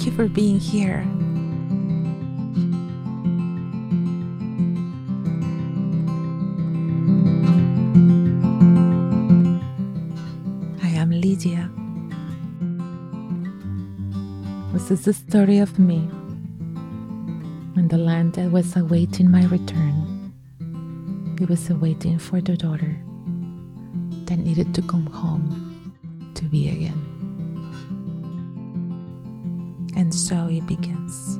Thank you for being here. I am Lydia. This is the story of me and the land that was awaiting my return. It was awaiting for the daughter that needed to come home to be again. And so it begins.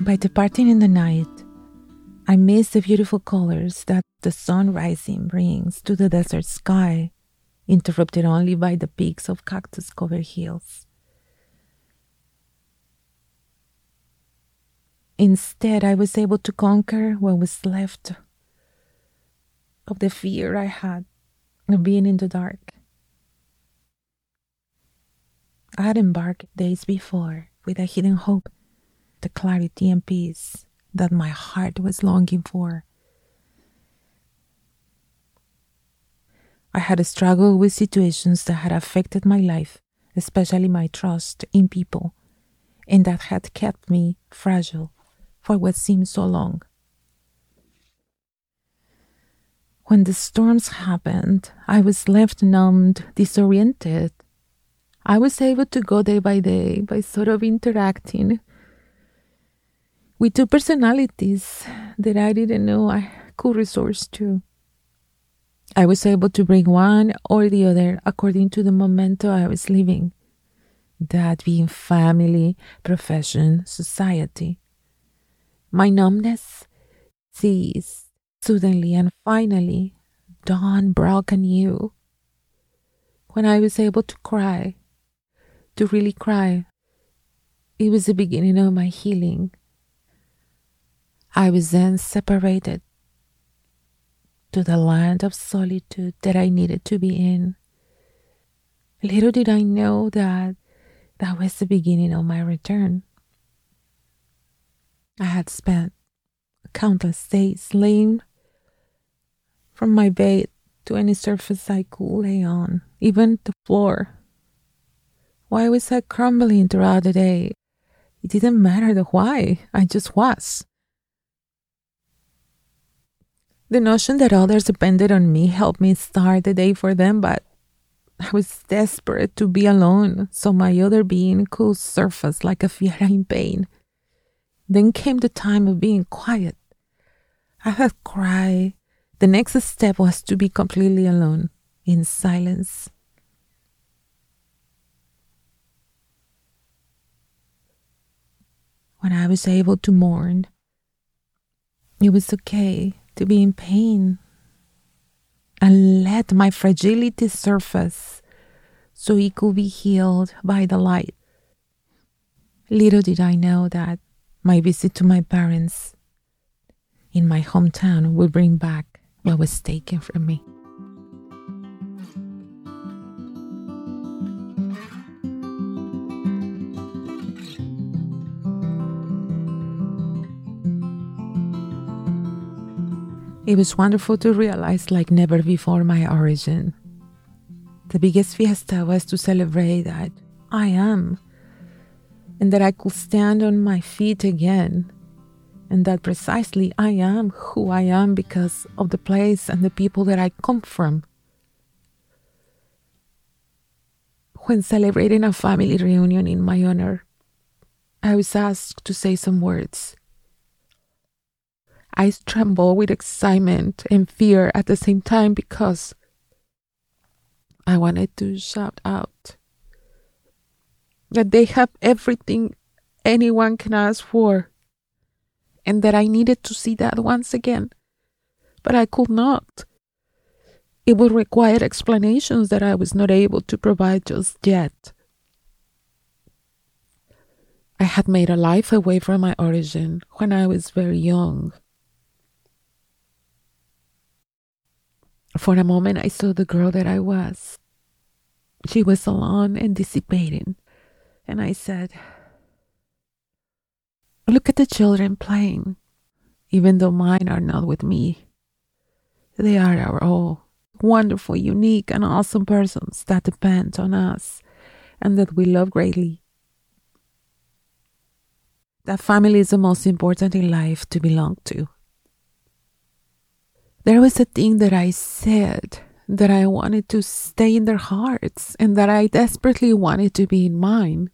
By departing in the night, I miss the beautiful colors that the sun rising brings to the desert sky, interrupted only by the peaks of cactus covered hills. Instead, I was able to conquer what was left of the fear I had of being in the dark. I had embarked days before with a hidden hope, the clarity and peace that my heart was longing for. I had struggled with situations that had affected my life, especially my trust in people, and that had kept me fragile for what seemed so long. When the storms happened, I was left numbed, disoriented. I was able to go day by day by sort of interacting with two personalities that I didn't know I could resource to. I was able to bring one or the other according to the momento I was living, that being family, profession, society. My numbness ceased suddenly, and finally, dawn broke anew. When I was able to cry, to really cry, it was the beginning of my healing. I was then separated to the land of solitude that I needed to be in. Little did I know that that was the beginning of my return. I had spent countless days laying from my bed to any surface I could lay on, even the floor. Why was I crumbling throughout the day? It didn't matter the why, I just was. The notion that others depended on me helped me start the day for them, but I was desperate to be alone so my other being could surface like a fiera in pain. Then came the time of being quiet. I had cried. The next step was to be completely alone, in silence. When I was able to mourn, it was okay to be in pain and let my fragility surface so it could be healed by the light. Little did I know that my visit to my parents in my hometown will bring back what was taken from me. It was wonderful to realize, like never before, my origin. The biggest fiesta was to celebrate that I am, and that I could stand on my feet again, and that precisely I am who I am because of the place and the people that I come from. When celebrating a family reunion in my honor, I was asked to say some words. I tremble with excitement and fear at the same time because I wanted to shout out that they have everything anyone can ask for, and that I needed to see that once again, but I could not. It would require explanations that I was not able to provide just yet. I had made a life away from my origin when I was very young. For a moment, I saw the girl that I was. She was alone and dissipating, and I said, Look at the children playing, even though mine are not with me. They are our all wonderful, unique, and awesome persons that depend on us and that we love greatly. That family is the most important in life to belong to. There was a thing that I said that I wanted to stay in their hearts and that I desperately wanted to be in mine.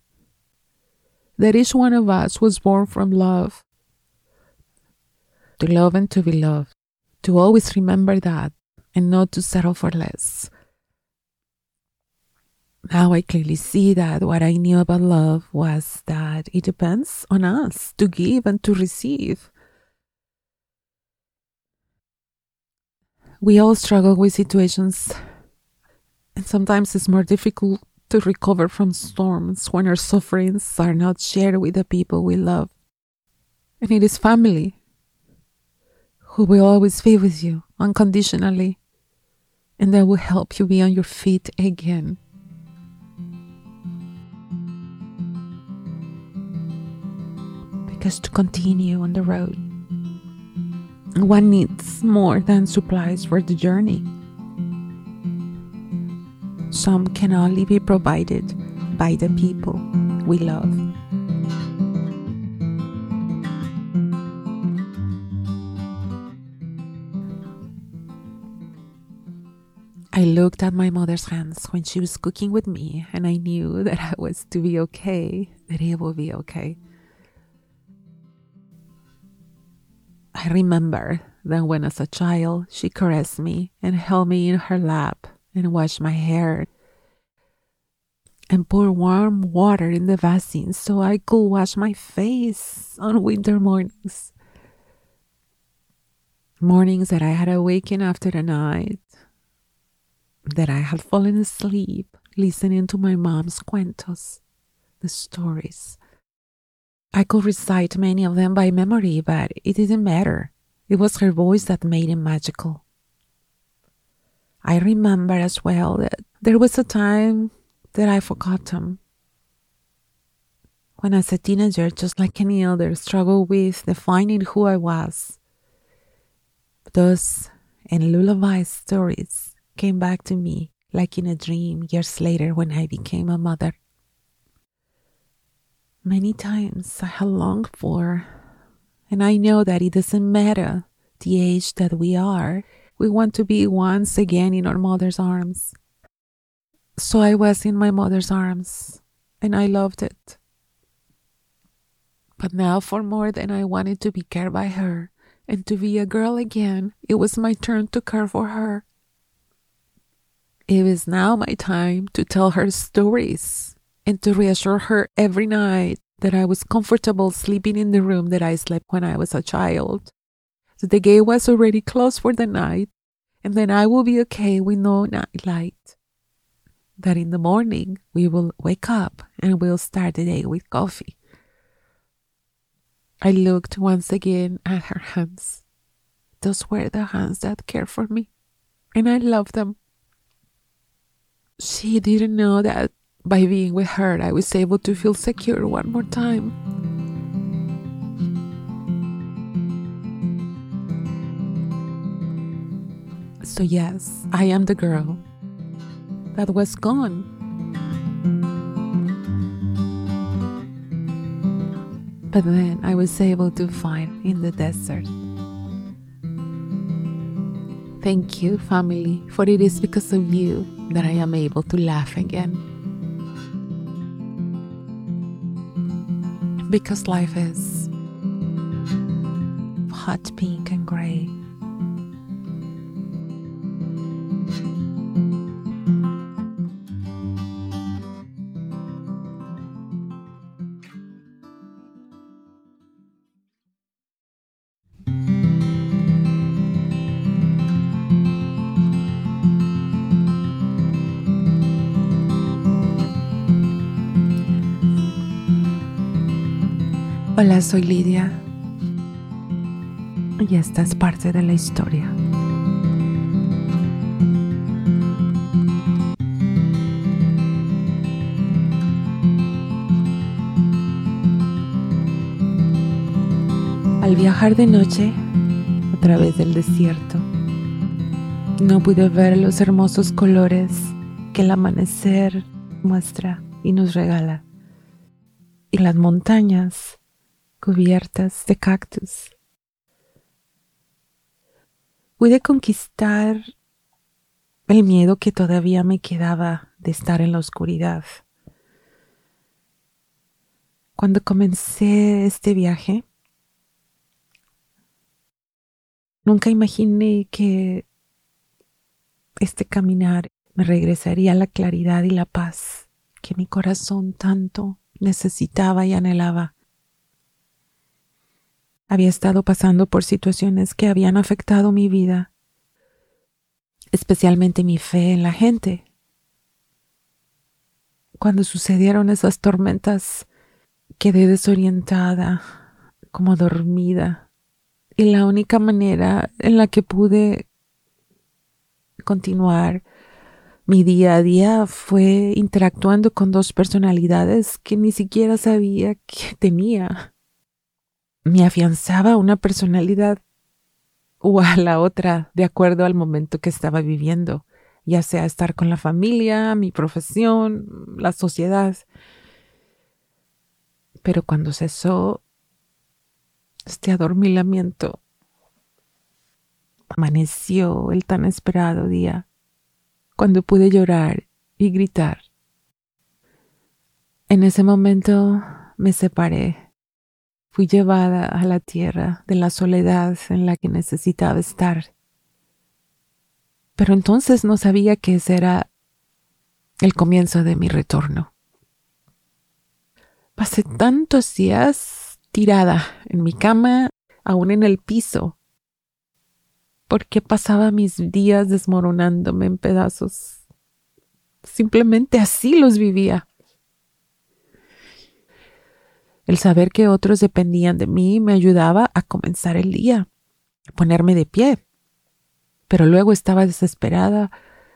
That each one of us was born from love. To love and to be loved. To always remember that and not to settle for less. Now I clearly see that what I knew about love was that it depends on us to give and to receive. We all struggle with situations, and sometimes it's more difficult to recover from storms when our sufferings are not shared with the people we love. And it is family who will always be with you unconditionally and that will help you be on your feet again. Because to continue on the road, one needs more than supplies for the journey. Some can only be provided by the people we love. I looked at my mother's hands when she was cooking with me, and I knew that I was to be okay, that it will be okay. I remember that when, as a child, she caressed me and held me in her lap and washed my hair and poured warm water in the basin so I could wash my face on winter mornings. Mornings that I had awakened after the night, that I had fallen asleep listening to my mom's cuentos, the stories. I could recite many of them by memory, but it didn't matter. It was her voice that made it magical. I remember as well that there was a time that I forgot them. When as a teenager, just like any other, struggled with defining who I was. Those and lullaby stories came back to me like in a dream years later when I became a mother. Many times I have longed for, and I know that it doesn't matter the age that we are, we want to be once again in our mother's arms. So I was in my mother's arms, and I loved it. But now, for more than I wanted to be cared by her and to be a girl again, it was my turn to care for her. It is now my time to tell her stories and to reassure her every night that I was comfortable sleeping in the room that I slept when I was a child. That the gate was already closed for the night, and then I will be okay with no light. That in the morning we will wake up and we'll start the day with coffee. I looked once again at her hands. Those were the hands that cared for me, and I loved them. She didn't know that by being with her, I was able to feel secure one more time. So, yes, I am the girl that was gone. But then I was able to find in the desert. Thank you, family, for it is because of you that I am able to laugh again. Because life is hot pink and gray. Hola, soy Lidia y esta es parte de la historia. viajar de noche a través del desierto, no pude ver los hermosos colores que el amanecer muestra y nos regala, y las montañas cubiertas de cactus. Pude conquistar el miedo que todavía me quedaba de estar en la oscuridad. Cuando comencé este viaje, nunca imaginé que este caminar me regresaría la claridad y la paz que mi corazón tanto necesitaba y anhelaba. Había estado pasando por situaciones que habían afectado mi vida, especialmente mi fe en la gente. Cuando sucedieron esas tormentas, quedé desorientada, como dormida, y la única manera en la que pude continuar mi día a día fue interactuando con dos personalidades que ni siquiera sabía que tenía. Me afianzaba a una personalidad o a la otra de acuerdo al momento que estaba viviendo, ya sea estar con la familia, mi profesión, la sociedad. Pero cuando cesó este adormilamiento, amaneció el tan esperado día cuando pude llorar y gritar. En ese momento me separé. Fui llevada a la tierra de la soledad en la que necesitaba estar. Pero entonces no sabía que ese era el comienzo de mi retorno. Pasé tantos días tirada en mi cama, aún en el piso, porque pasaba mis días desmoronándome en pedazos. Simplemente así los vivía. El saber que otros dependían de mí me ayudaba a comenzar el día, a ponerme de pie. Pero luego estaba desesperada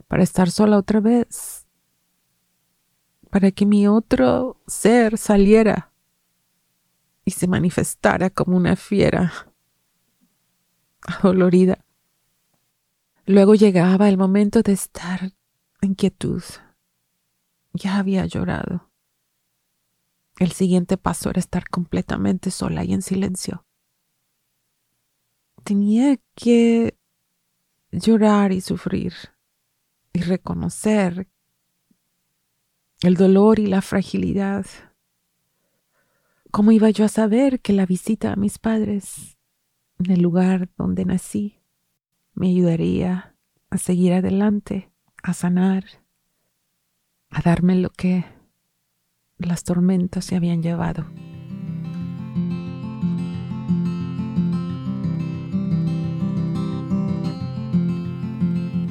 para estar sola otra vez, para que mi otro ser saliera y se manifestara como una fiera adolorida. Luego llegaba el momento de estar en quietud. Ya había llorado. El siguiente paso era estar completamente sola y en silencio. Tenía que llorar y sufrir y reconocer el dolor y la fragilidad. ¿Cómo iba yo a saber que la visita a mis padres en el lugar donde nací me ayudaría a seguir adelante, a sanar, a darme lo que las tormentas se habían llevado.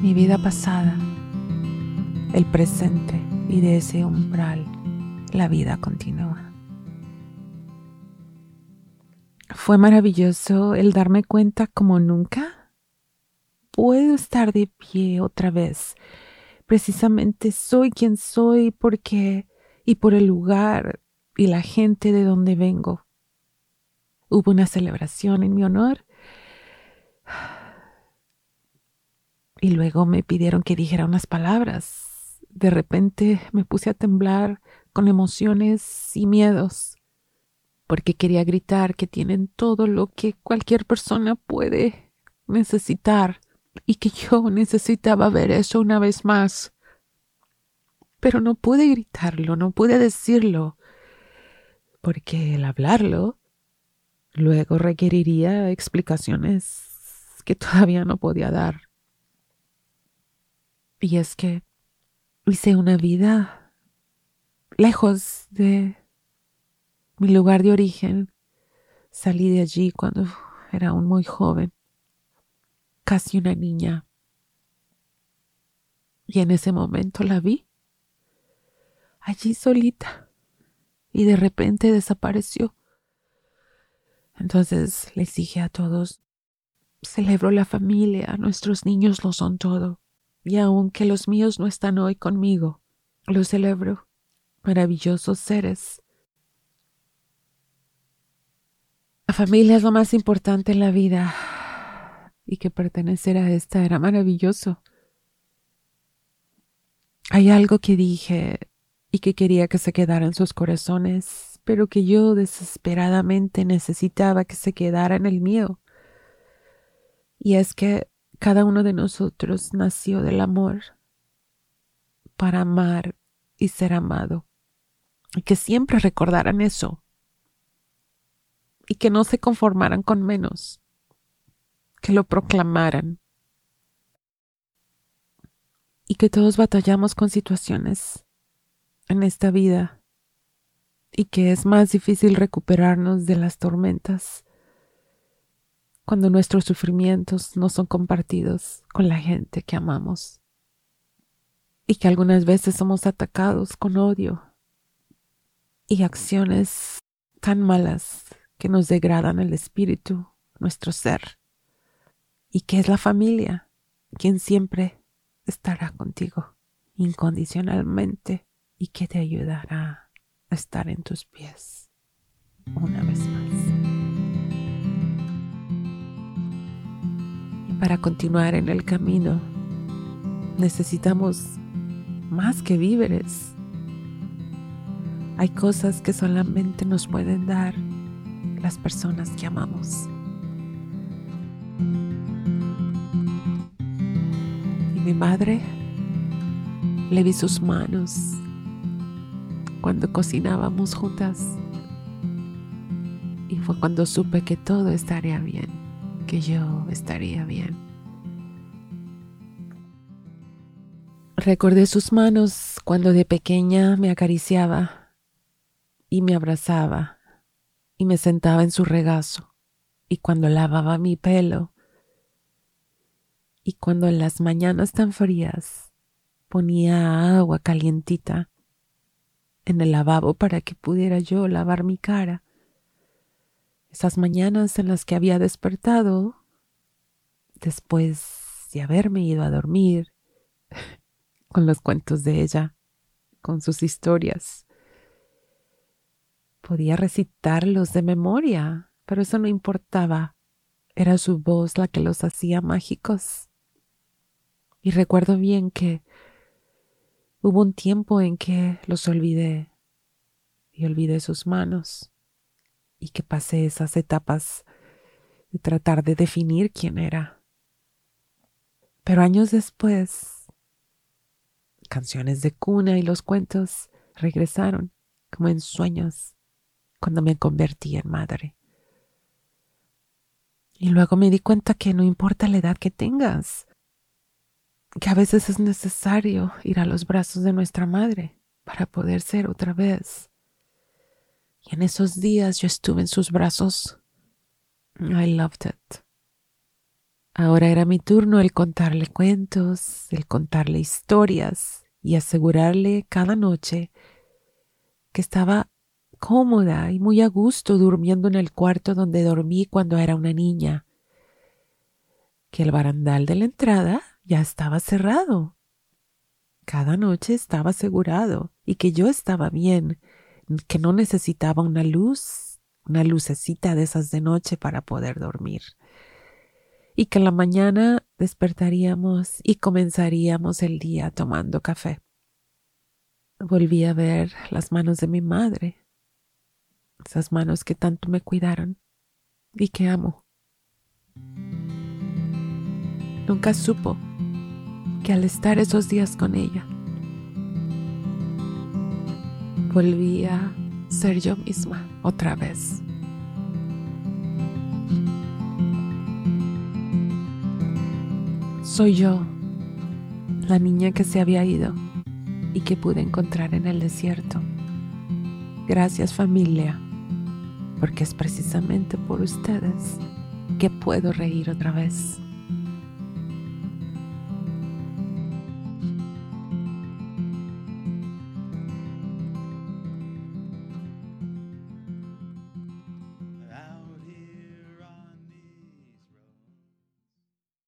Mi vida pasada, el presente y de ese umbral, la vida continúa. Fue maravilloso el darme cuenta como nunca puedo estar de pie otra vez. Precisamente soy quien soy porque y por el lugar y la gente de donde vengo. Hubo una celebración en mi honor y luego me pidieron que dijera unas palabras. De repente me puse a temblar con emociones y miedos porque quería gritar que tienen todo lo que cualquier persona puede necesitar y que yo necesitaba ver eso una vez más. Pero no pude gritarlo, no pude decirlo, porque el hablarlo luego requeriría explicaciones que todavía no podía dar. Y es que hice una vida lejos de mi lugar de origen. Salí de allí cuando era aún muy joven casi una niña. Y en ese momento la vi, allí solita, y de repente desapareció. Entonces les dije a todos, celebro la familia, nuestros niños lo son todo, y aunque los míos no están hoy conmigo, lo celebro, maravillosos seres. La familia es lo más importante en la vida y que pertenecer a esta era maravilloso. Hay algo que dije y que quería que se quedara en sus corazones, pero que yo desesperadamente necesitaba que se quedara en el mío. Y es que cada uno de nosotros nació del amor para amar y ser amado. Y que siempre recordaran eso. Y que no se conformaran con menos. Que lo proclamaran. Y que todos batallamos con situaciones en esta vida. Y que es más difícil recuperarnos de las tormentas cuando nuestros sufrimientos no son compartidos con la gente que amamos y que algunas veces somos atacados con odio y acciones tan malas que nos degradan el espíritu, nuestro ser, y que es la familia quien siempre estará contigo incondicionalmente y que te ayudará a estar en tus pies una vez más. Y para continuar en el camino necesitamos más que víveres. Hay cosas que solamente nos pueden dar las personas que amamos. Y mi madre le vi sus manos cuando cocinábamos juntas. Y fue cuando supe que todo estaría bien, que yo estaría bien. Recordé sus manos cuando de pequeña me acariciaba y me abrazaba y me sentaba en su regazo y cuando lavaba mi pelo y cuando en las mañanas tan frías ponía agua calientita en el lavabo para que pudiera yo lavar mi cara. Esas mañanas en las que había despertado después de haberme ido a dormir con los cuentos de ella, con sus historias. Podía recitarlos de memoria, pero eso no importaba. Era su voz la que los hacía mágicos. Y recuerdo bien que hubo un tiempo en que los olvidé y olvidé sus manos y que pasé esas etapas de tratar de definir quién era. Pero años después canciones de cuna y los cuentos regresaron como en sueños cuando me convertí en madre. Y luego me di cuenta que no importa la edad que tengas, que a veces es necesario ir a los brazos de nuestra madre para poder ser otra vez. Y en esos días yo estuve en sus brazos. I loved it. Ahora era mi turno el contarle cuentos, el contarle historias, y asegurarle cada noche que estaba cómoda y muy a gusto durmiendo en el cuarto donde dormí cuando era una niña, que el barandal de la entrada ya estaba cerrado. Cada noche estaba asegurado y que yo estaba bien, que no necesitaba una luz, una lucecita de esas de noche para poder dormir y que en la mañana despertaríamos y comenzaríamos el día tomando café. Volví a ver las manos de mi madre, esas manos que tanto me cuidaron y que amo. Nunca supo que al estar esos días con ella, volví a ser yo misma otra vez. Soy yo, la niña que se había ido y que pude encontrar en el desierto. Gracias familia, porque es precisamente por ustedes que puedo reír otra vez.